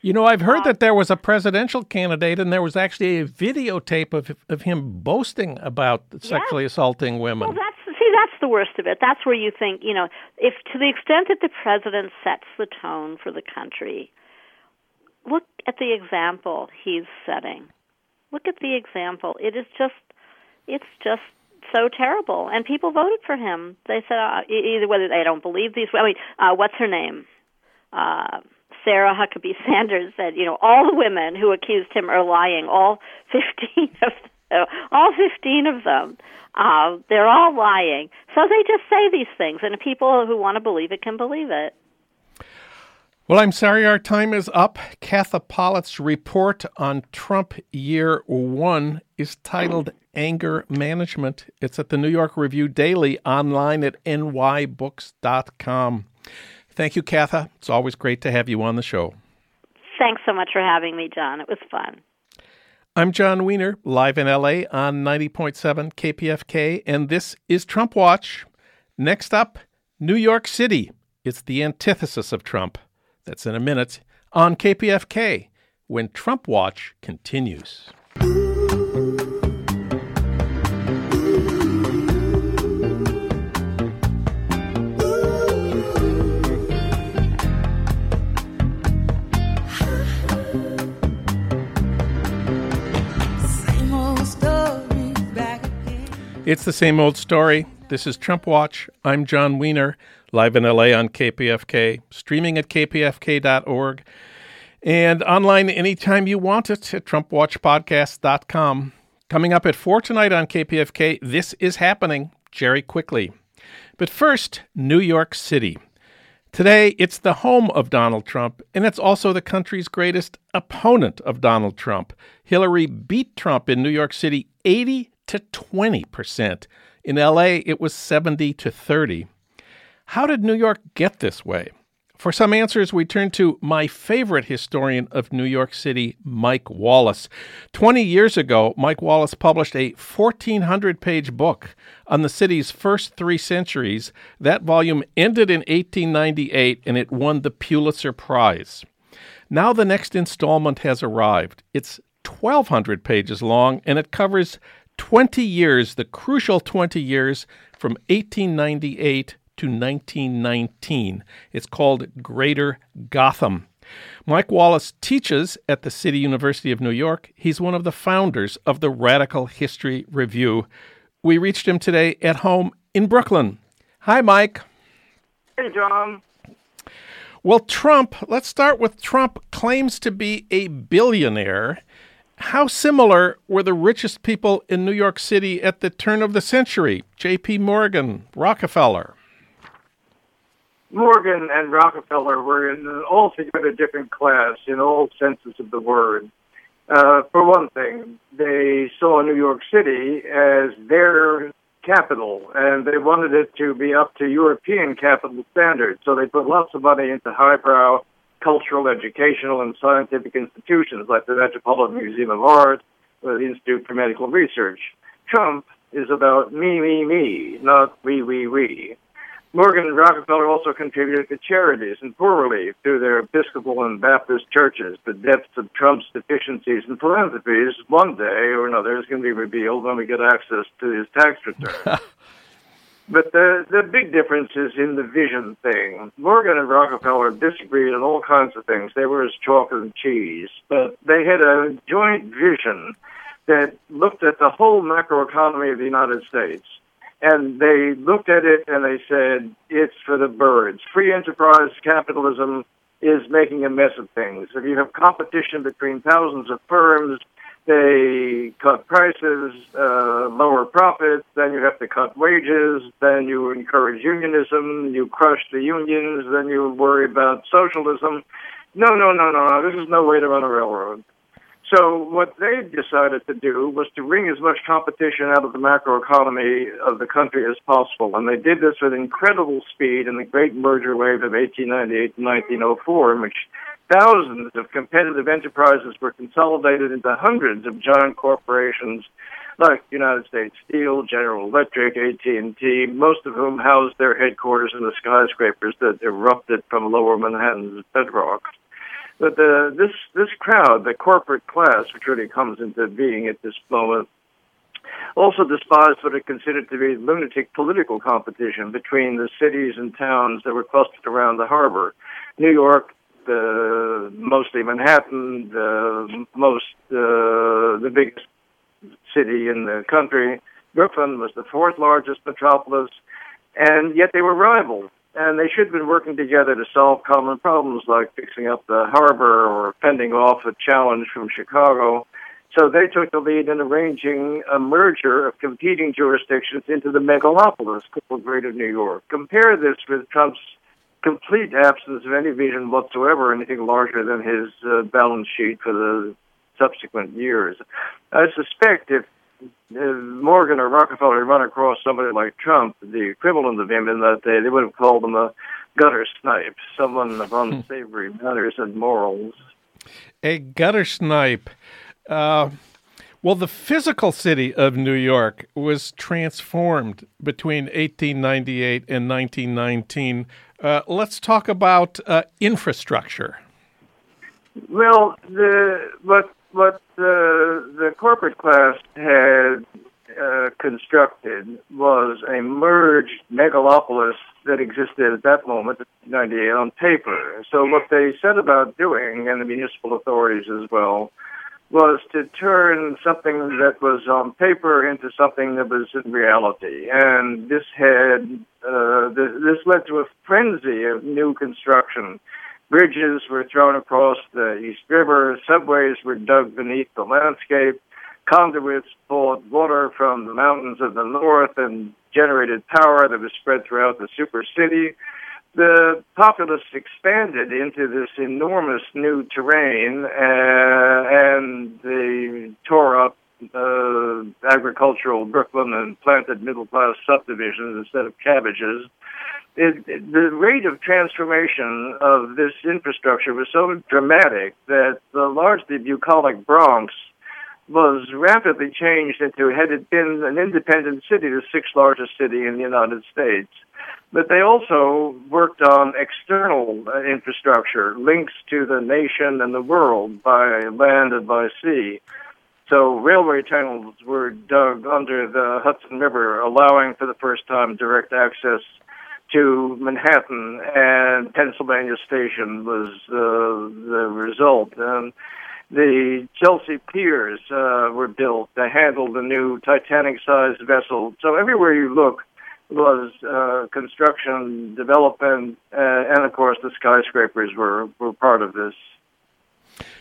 [SPEAKER 1] You know, I've heard that there was a presidential candidate, and there was actually a videotape of of him boasting about sexually assaulting women.
[SPEAKER 4] Well, that's see, that's the worst of it. That's where you think, you know, if to the extent that the president sets the tone for the country, look at the example he's setting. Look at the example. It is just, it's just so terrible. And people voted for him. They said uh, either whether they don't believe these. I mean, uh, what's her name? Uh, Sarah Huckabee Sanders said, you know, all the women who accused him are lying. All fifteen of them, all fifteen of them, uh, they're all lying. So they just say these things, and people who want to believe it can believe it.
[SPEAKER 1] Well, I'm sorry our time is up. Katha Pollitt's report on Trump year one is titled Anger Management. It's at the New York Review Daily online at nybooks.com. Thank you, Katha. It's always great to have you on the show.
[SPEAKER 4] Thanks so much for having me, Jon. It was fun.
[SPEAKER 1] I'm Jon Wiener, live in LA on 90.7 KPFK, and this is Trump Watch. Next up, New York City. It's the antithesis of Trump. That's in a minute on KPFK when Trump Watch continues. It's the same old story. This is Trump Watch. I'm Jon Wiener, live in LA on KPFK, streaming at kpfk.org, and online anytime you want it at TrumpWatchPodcast.com. Coming up at 4 tonight on KPFK, This is Happening, Jerry Quickly. But first, New York City. Today, it's the home of Donald Trump, and it's also the country's greatest opponent of Donald Trump. Hillary beat Trump in New York City 80 to 20 percent. In LA, it was 70 to 30. How did New York get this way? For some answers, we turn to my favorite historian of New York City, Mike Wallace. 20 years ago, Mike Wallace published a 1,400 page book on the city's first three centuries. That volume ended in 1898 and it won the Pulitzer Prize. Now the next installment has arrived. It's 1,200 pages long and it covers 20 years, the crucial 20 years from 1898 to 1919. It's called Greater Gotham. Mike Wallace teaches at the City University of New York. He's one of the founders of the Radical History Review. We reached him today at home in Brooklyn. Hi, Mike.
[SPEAKER 5] Hey, Jon.
[SPEAKER 1] Well, Trump, let's start with Trump claims to be a billionaire. How similar were the richest people in New York City at the turn of the century? J.P. Morgan, Rockefeller.
[SPEAKER 5] Morgan and Rockefeller were in an altogether different class in all senses of the word. Uh, for one thing, they saw New York City as their capital, and they wanted it to be up to European capital standards. So they put lots of money into highbrow cultural, educational, and scientific institutions like the Metropolitan mm-hmm. Museum of Art or the Institute for Medical Research. Trump is about me, me, me, not we, we, we. Morgan and Rockefeller also contributed to charities and poor relief through their Episcopal and Baptist churches. The depths of Trump's deficiencies and philanthropies one day or another is going to be revealed when we get access to his tax return. but the the big difference is in the vision thing. Morgan and Rockefeller disagreed on all kinds of things. They were as chalk and cheese, but they had a joint vision that looked at the whole macroeconomy of the United States and they looked at it and they said, it's for the birds. Free enterprise capitalism is making a mess of things. If you have competition between thousands of firms, they cut prices, uh, lower profits, then you have to cut wages, then you encourage unionism, you crush the unions, then you worry about socialism. No, no, no, no, no. This is no way to run a railroad. So what they decided to do was to wring as much competition out of the macroeconomy of the country as possible. And they did this with incredible speed in the great merger wave of 1898 to 1904, in which thousands of competitive enterprises were consolidated into hundreds of giant corporations like United States Steel, General Electric, AT&T, most of whom housed their headquarters in the skyscrapers that erupted from lower Manhattan's bedrock. But the, this this crowd, the corporate class, which really comes into being at this moment, also despised what it considered to be lunatic political competition between the cities and towns that were clustered around the harbor. New York, the mostly Manhattan, the most uh, the biggest city in the country. Brooklyn was the fourth largest metropolis, and yet they were rivals and they should have been working together to solve common problems like fixing up the harbor or fending off a challenge from Chicago. So they took the lead in arranging a merger of competing jurisdictions into the megalopolis called Greater New York. Compare this with Trump's complete absence of any vision whatsoever, anything larger than his uh, balance sheet for the subsequent years. I suspect if Morgan or Rockefeller run across somebody like Trump, the equivalent of him in that day, they would have called him a gutter snipe, someone of unsavory manners and morals.
[SPEAKER 1] A gutter snipe. Uh, well, the physical city of New York was transformed between 1898 and 1919. Uh, let's talk about uh, infrastructure.
[SPEAKER 5] Well, the what what the the corporate class had uh, constructed was a merged megalopolis that existed at that moment, 98, on paper. So what they set about doing, and the municipal authorities as well, was to turn something that was on paper into something that was in reality. And this had uh, this, led to a frenzy of new construction Bridges were thrown across the East River. Subways were dug beneath the landscape. Conduits pulled water from the mountains of the north and generated power that was spread throughout the super city. The populace expanded into this enormous new terrain, uh, and they tore up uh, agricultural Brooklyn and planted middle class subdivisions instead of cabbages it, the rate of transformation of this infrastructure was so dramatic that the largely bucolic Bronx was rapidly changed into had it been an independent city, the sixth largest city in the United States. But they also worked on external uh, infrastructure, links to the nation and the world by land and by sea. So railway tunnels were dug under the Hudson River, allowing for the first time direct access to Manhattan, and Pennsylvania Station was uh, the result. Um, the Chelsea piers uh, were built to handle the new Titanic-sized vessel. So everywhere you look was uh, construction, development, uh, and of course the skyscrapers were, were part of this.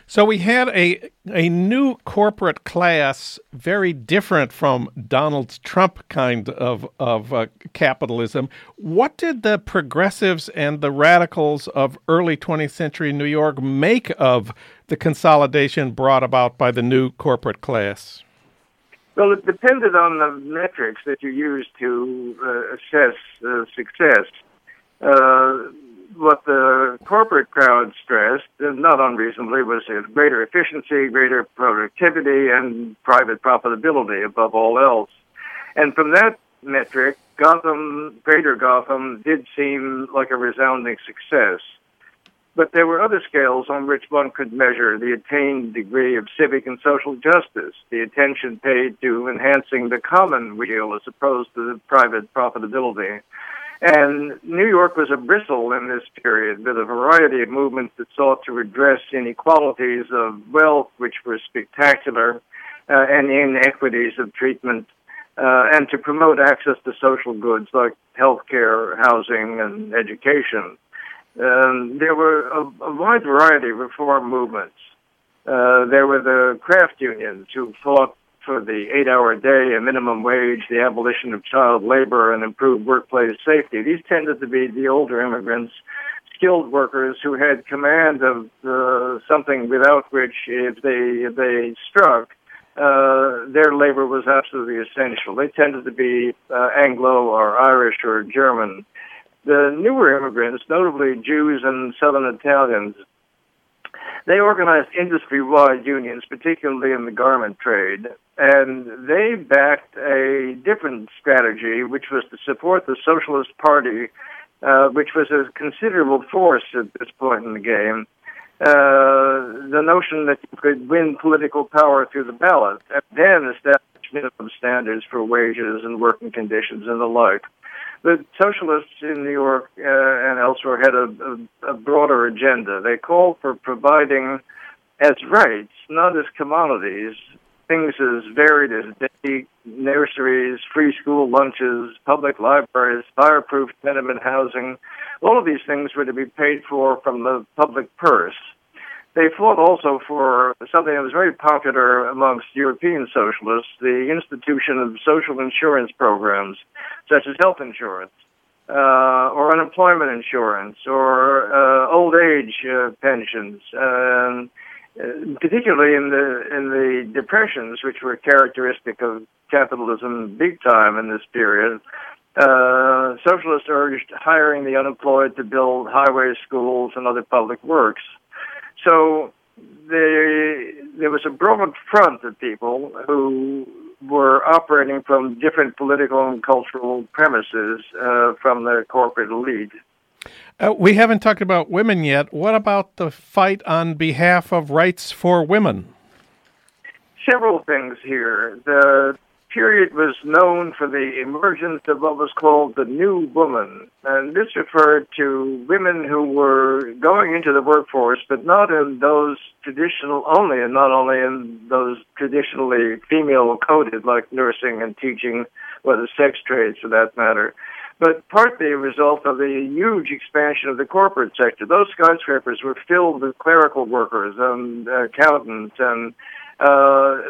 [SPEAKER 1] So we had a a new corporate class, very different from Donald Trump kind of of uh, capitalism. What did the progressives and the radicals of early 20th century New York make of the consolidation brought about by the new corporate class?
[SPEAKER 5] Well, it depended on the metrics that you use to uh, assess uh, success. Uh, what the corporate crowd stressed, and not unreasonably, was greater efficiency, greater productivity, and private profitability above all else. And from that metric, Gotham, Greater Gotham, did seem like a resounding success. But there were other scales on which one could measure the attained degree of civic and social justice, the attention paid to enhancing the common weal as opposed to the private profitability. And New York was a bristle in this period with a variety of movements that sought to redress inequalities of wealth, which were spectacular, uh, and inequities of treatment, uh, and to promote access to social goods like health care, housing, and education. Um, there were a, a, wide variety of reform movements. Uh, there were the craft unions who fought for the eight hour day, a minimum wage, the abolition of child labor, and improved workplace safety. These tended to be the older immigrants, skilled workers who had command of uh, something without which, if they, if they struck, uh, their labor was absolutely essential. They tended to be uh, Anglo or Irish or German. The newer immigrants, notably Jews and Southern Italians, they organized industry-wide unions, particularly in the garment trade, and they backed a different strategy, which was to support the Socialist Party, uh, which was a considerable force at this point in the game. Uh, the notion that you could win political power through the ballot, and then establish minimum standards for wages and working conditions and the like the socialists in New York uh, and elsewhere had a, a, a broader agenda. They called for providing as rights, not as commodities, things as varied as day nurseries, free school lunches, public libraries, fireproof tenement housing. All of these things were to be paid for from the public purse. They fought also for something that was very popular amongst European socialists, the institution of social insurance programs, such as health insurance, uh, or unemployment insurance, or uh, old age uh, pensions. Um, particularly in the in the depressions, which were characteristic of capitalism big time in this period, uh, socialists urged hiring the unemployed to build highways, schools, and other public works. So there, there was a broad front of people who were operating from different political and cultural premises uh, from the corporate elite.
[SPEAKER 1] Uh, we haven't talked about women yet. What about the fight on behalf of rights for women?
[SPEAKER 5] Several things here. The period was known for the emergence of what was called the new woman. And this referred to women who were going into the workforce, but not in those traditional only, and not only in those traditionally female coded like nursing and teaching or the sex trades for that matter. But partly a result of the huge expansion of the corporate sector. Those skyscrapers were filled with clerical workers and accountants and uh,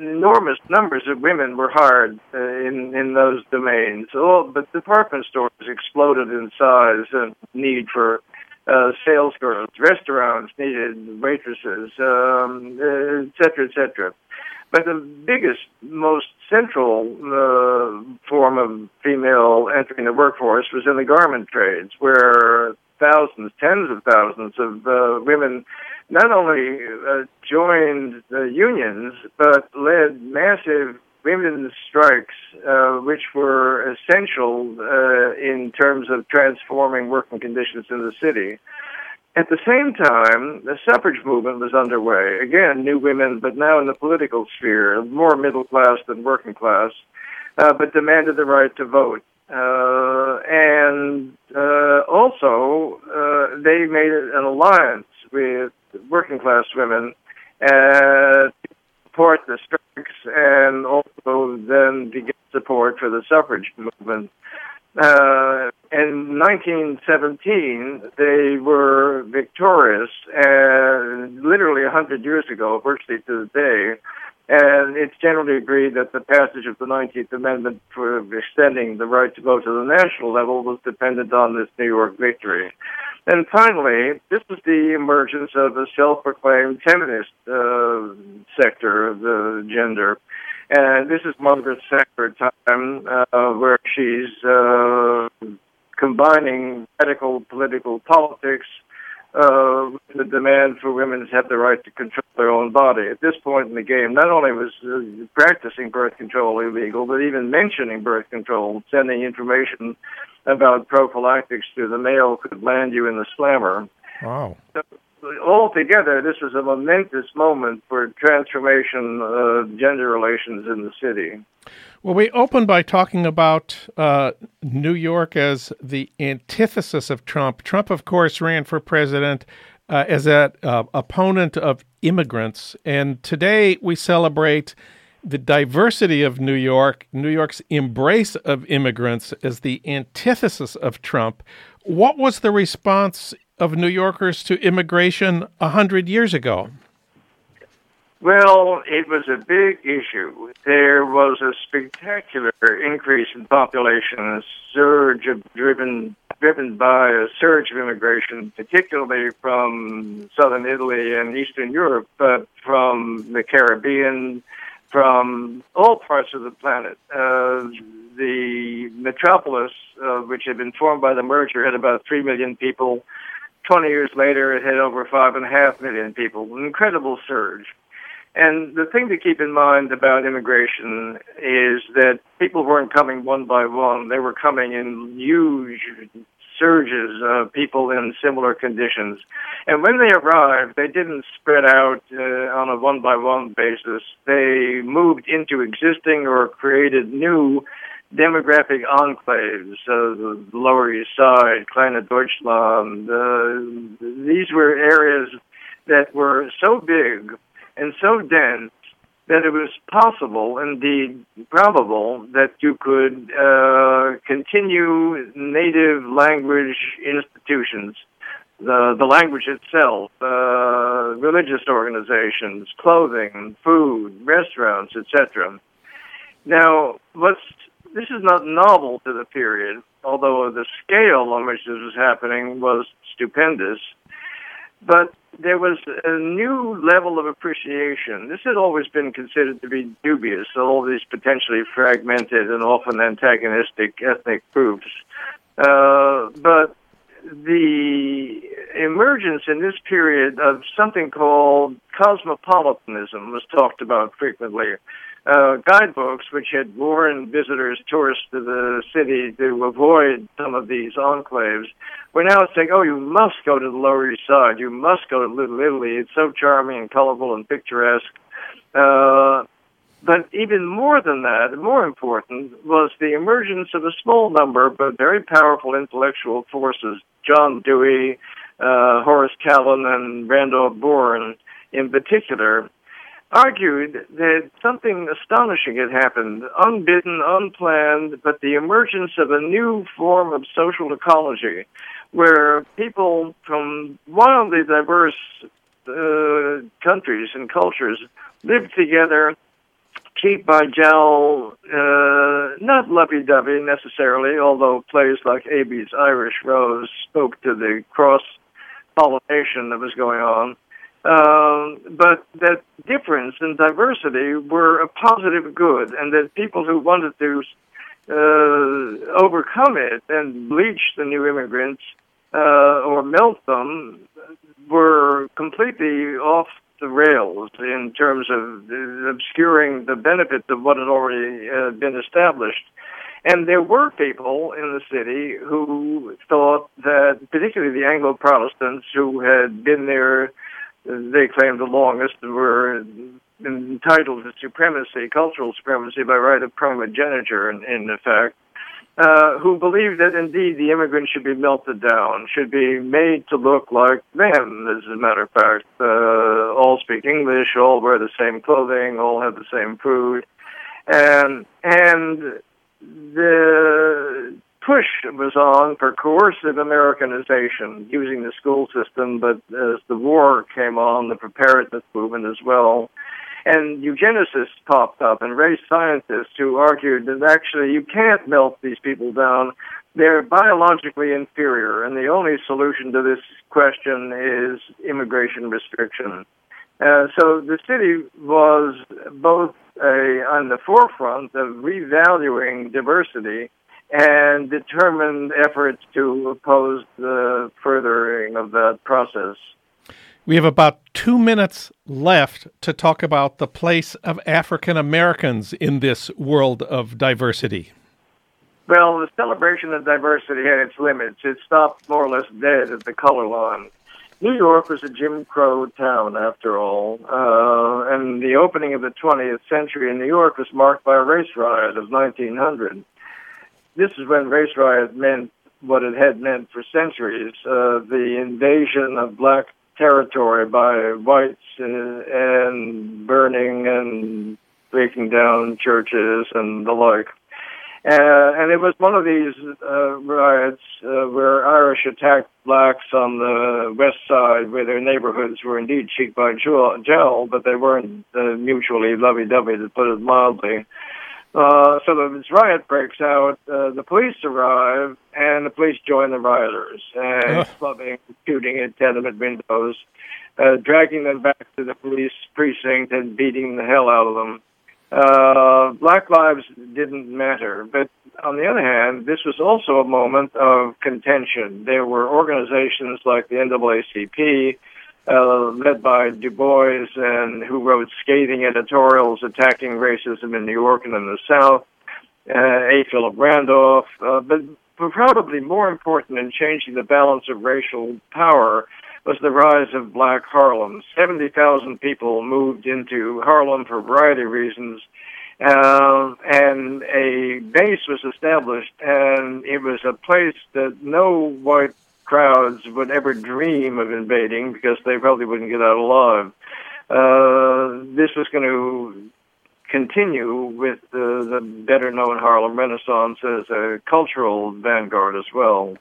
[SPEAKER 5] enormous numbers of women were hired uh, in in those domains. Oh, but department stores exploded in size and need for uh, sales girls. Restaurants needed waitresses, um, et cetera, et cetera. But the biggest, most central uh, form of female entering the workforce was in the garment trades, where thousands, tens of thousands of uh, women not only uh, joined the unions, but led massive women's strikes, uh, which were essential uh, in terms of transforming working conditions in the city. At the same time, the suffrage movement was underway. Again, new women, but now in the political sphere, more middle class than working class, uh, but demanded the right to vote. Uh, and uh, also, uh, they made an alliance with working class women to support the strikes and also then to get support for the suffrage movement. Uh, in 1917, they were victorious, and literally 100 years ago, virtually to the day. And it's generally agreed that the passage of the 19th Amendment for extending the right to vote to the national level was dependent on this New York victory. And finally, this was the emergence of a self-proclaimed feminist uh, sector of the gender. And this is Margaret Sanger time, uh, where she's uh, combining radical political politics uh, the demand for women to have the right to control their own body. At this point in the game, not only was uh, practicing birth control illegal, but even mentioning birth control, sending information about prophylactics to the mail could land you in the slammer.
[SPEAKER 1] Wow.
[SPEAKER 5] So, altogether, this was a momentous moment for transformation of gender relations in the city.
[SPEAKER 1] Well, we opened by talking about uh, New York as the antithesis of Trump. Trump, of course, ran for president uh, as an uh, opponent of immigrants. And today we celebrate the diversity of New York, New York's embrace of immigrants as the antithesis of Trump. What was the response of New Yorkers to immigration a hundred years ago?
[SPEAKER 5] Well, it was a big issue. There was a spectacular increase in population, a surge of driven driven by a surge of immigration, particularly from southern Italy and Eastern Europe, but from the Caribbean, from all parts of the planet. Uh, the metropolis, uh, which had been formed by the merger, had about three million people. Twenty years later, it had over five and a half million people. An incredible surge. And the thing to keep in mind about immigration is that people weren't coming one by one. They were coming in huge surges of people in similar conditions. And when they arrived, they didn't spread out uh, on a one by one basis. They moved into existing or created new demographic enclaves, uh, the Lower East Side, Kleine Deutschland. Uh, these were areas that were so big and so dense that it was possible, indeed probable, that you could uh, continue native language institutions, the, the language itself, uh, religious organizations, clothing, food, restaurants, etc. Now, what's this is not novel to the period, although the scale on which this was happening was stupendous. But there was a new level of appreciation. This had always been considered to be dubious, all these potentially fragmented and often antagonistic ethnic groups. Uh, but the emergence in this period of something called cosmopolitanism was talked about frequently uh, guidebooks, which had warned visitors, tourists to the city to avoid some of these enclaves, were now saying, oh, you must go to the Lower East Side. You must go to Little Italy. It's so charming and colorful and picturesque. Uh, but even more than that, more important, was the emergence of a small number but very powerful intellectual forces. John Dewey, uh, Horace Kallen, and Randolph Bourne in particular, argued that something astonishing had happened, unbidden, unplanned, but the emergence of a new form of social ecology where people from wildly diverse uh, countries and cultures lived together, cheek by jowl, uh, not lovey-dovey necessarily, although plays like Abie's Irish Rose spoke to the cross pollination that was going on. Um, but that difference and diversity were a positive good, and that people who wanted to uh, overcome it and bleach the new immigrants uh, or melt them were completely off the rails in terms of obscuring the benefits of what had already uh, been established. And there were people in the city who thought that, particularly the Anglo Protestants who had been there they claimed the longest were entitled to supremacy, cultural supremacy by right of primogeniture, in, in effect. uh, who believe that indeed the immigrants should be melted down, should be made to look like them, as a matter of fact. Uh, all speak English, all wear the same clothing, all have the same food. And, and the push was on for coercive Americanization using the school system, but as the war came on, the preparedness movement as well, and eugenicists popped up and race scientists who argued that actually you can't melt these people down. They're biologically inferior, and the only solution to this question is immigration restriction. Uh, so the city was both a, on the forefront of revaluing diversity and determined efforts to oppose the furthering of that process.
[SPEAKER 1] We have about two minutes left to talk about the place of African Americans in this world of diversity.
[SPEAKER 5] Well, the celebration of diversity had its limits. It stopped more or less dead at the color line. New York was a Jim Crow town, after all, uh, and the opening of the 20th century in New York was marked by a race riot of 1900. This is when race riot meant what it had meant for centuries uh, the invasion of black territory by whites uh, and burning and breaking down churches and the like. Uh, and it was one of these uh, riots uh, where Irish attacked blacks on the west side, where their neighborhoods were indeed cheek by jowl, but they weren't uh, mutually lovey-dovey, to put it mildly. Uh, so this riot breaks out. Uh, the police arrive, and the police join the rioters, and clubbing, shooting at tenement windows, uh, dragging them back to the police precinct, and beating the hell out of them. Uh, black lives didn't matter, but on the other hand, this was also a moment of contention. There were organizations like the NAACP uh, led by Du Bois, and who wrote scathing editorials attacking racism in New York and in the South. Uh, A. Philip Randolph, uh, but probably more important in changing the balance of racial power was the rise of Black Harlem. 70,000 people moved into Harlem for a variety of reasons, uh, and a base was established, and it was a place that no white crowds would ever dream of invading because they probably wouldn't get out alive. Uh, this was going to continue with the, the better known Harlem Renaissance as a cultural vanguard as well.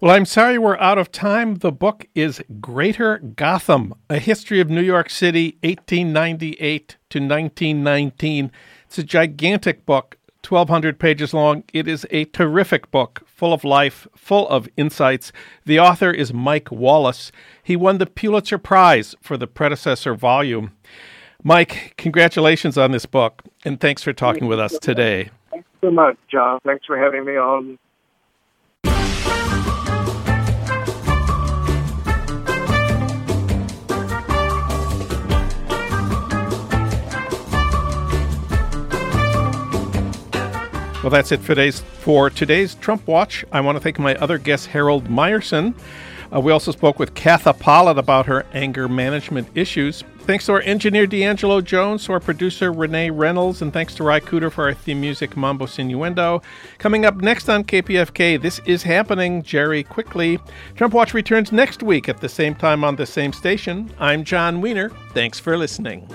[SPEAKER 1] Well, I'm sorry we're out of time. The book is Greater Gotham A History of New York City, 1898 to 1919. It's a gigantic book 1,200 pages long. It is a terrific book, full of life, full of insights. The author is Mike Wallace. He won the Pulitzer Prize for the predecessor volume. Mike, congratulations on this book, and thanks for talking with us today.
[SPEAKER 5] Thanks so much, Jon. Thanks for having me on.
[SPEAKER 1] Well, that's it for today's, for today's Trump Watch. I want to thank my other guest, Harold Meyerson. Uh, we also spoke with Katha Pollitt about her anger management issues. Thanks to our engineer, D'Angelo Jones, to our producer, Renee Reynolds, and thanks to Ry Cooder for our theme music, Mambo Sinuendo. Coming up next on KPFK, This Is Happening, Jerry Quickly. Trump Watch returns next week at the same time on the same station. I'm Jon Wiener. Thanks for listening.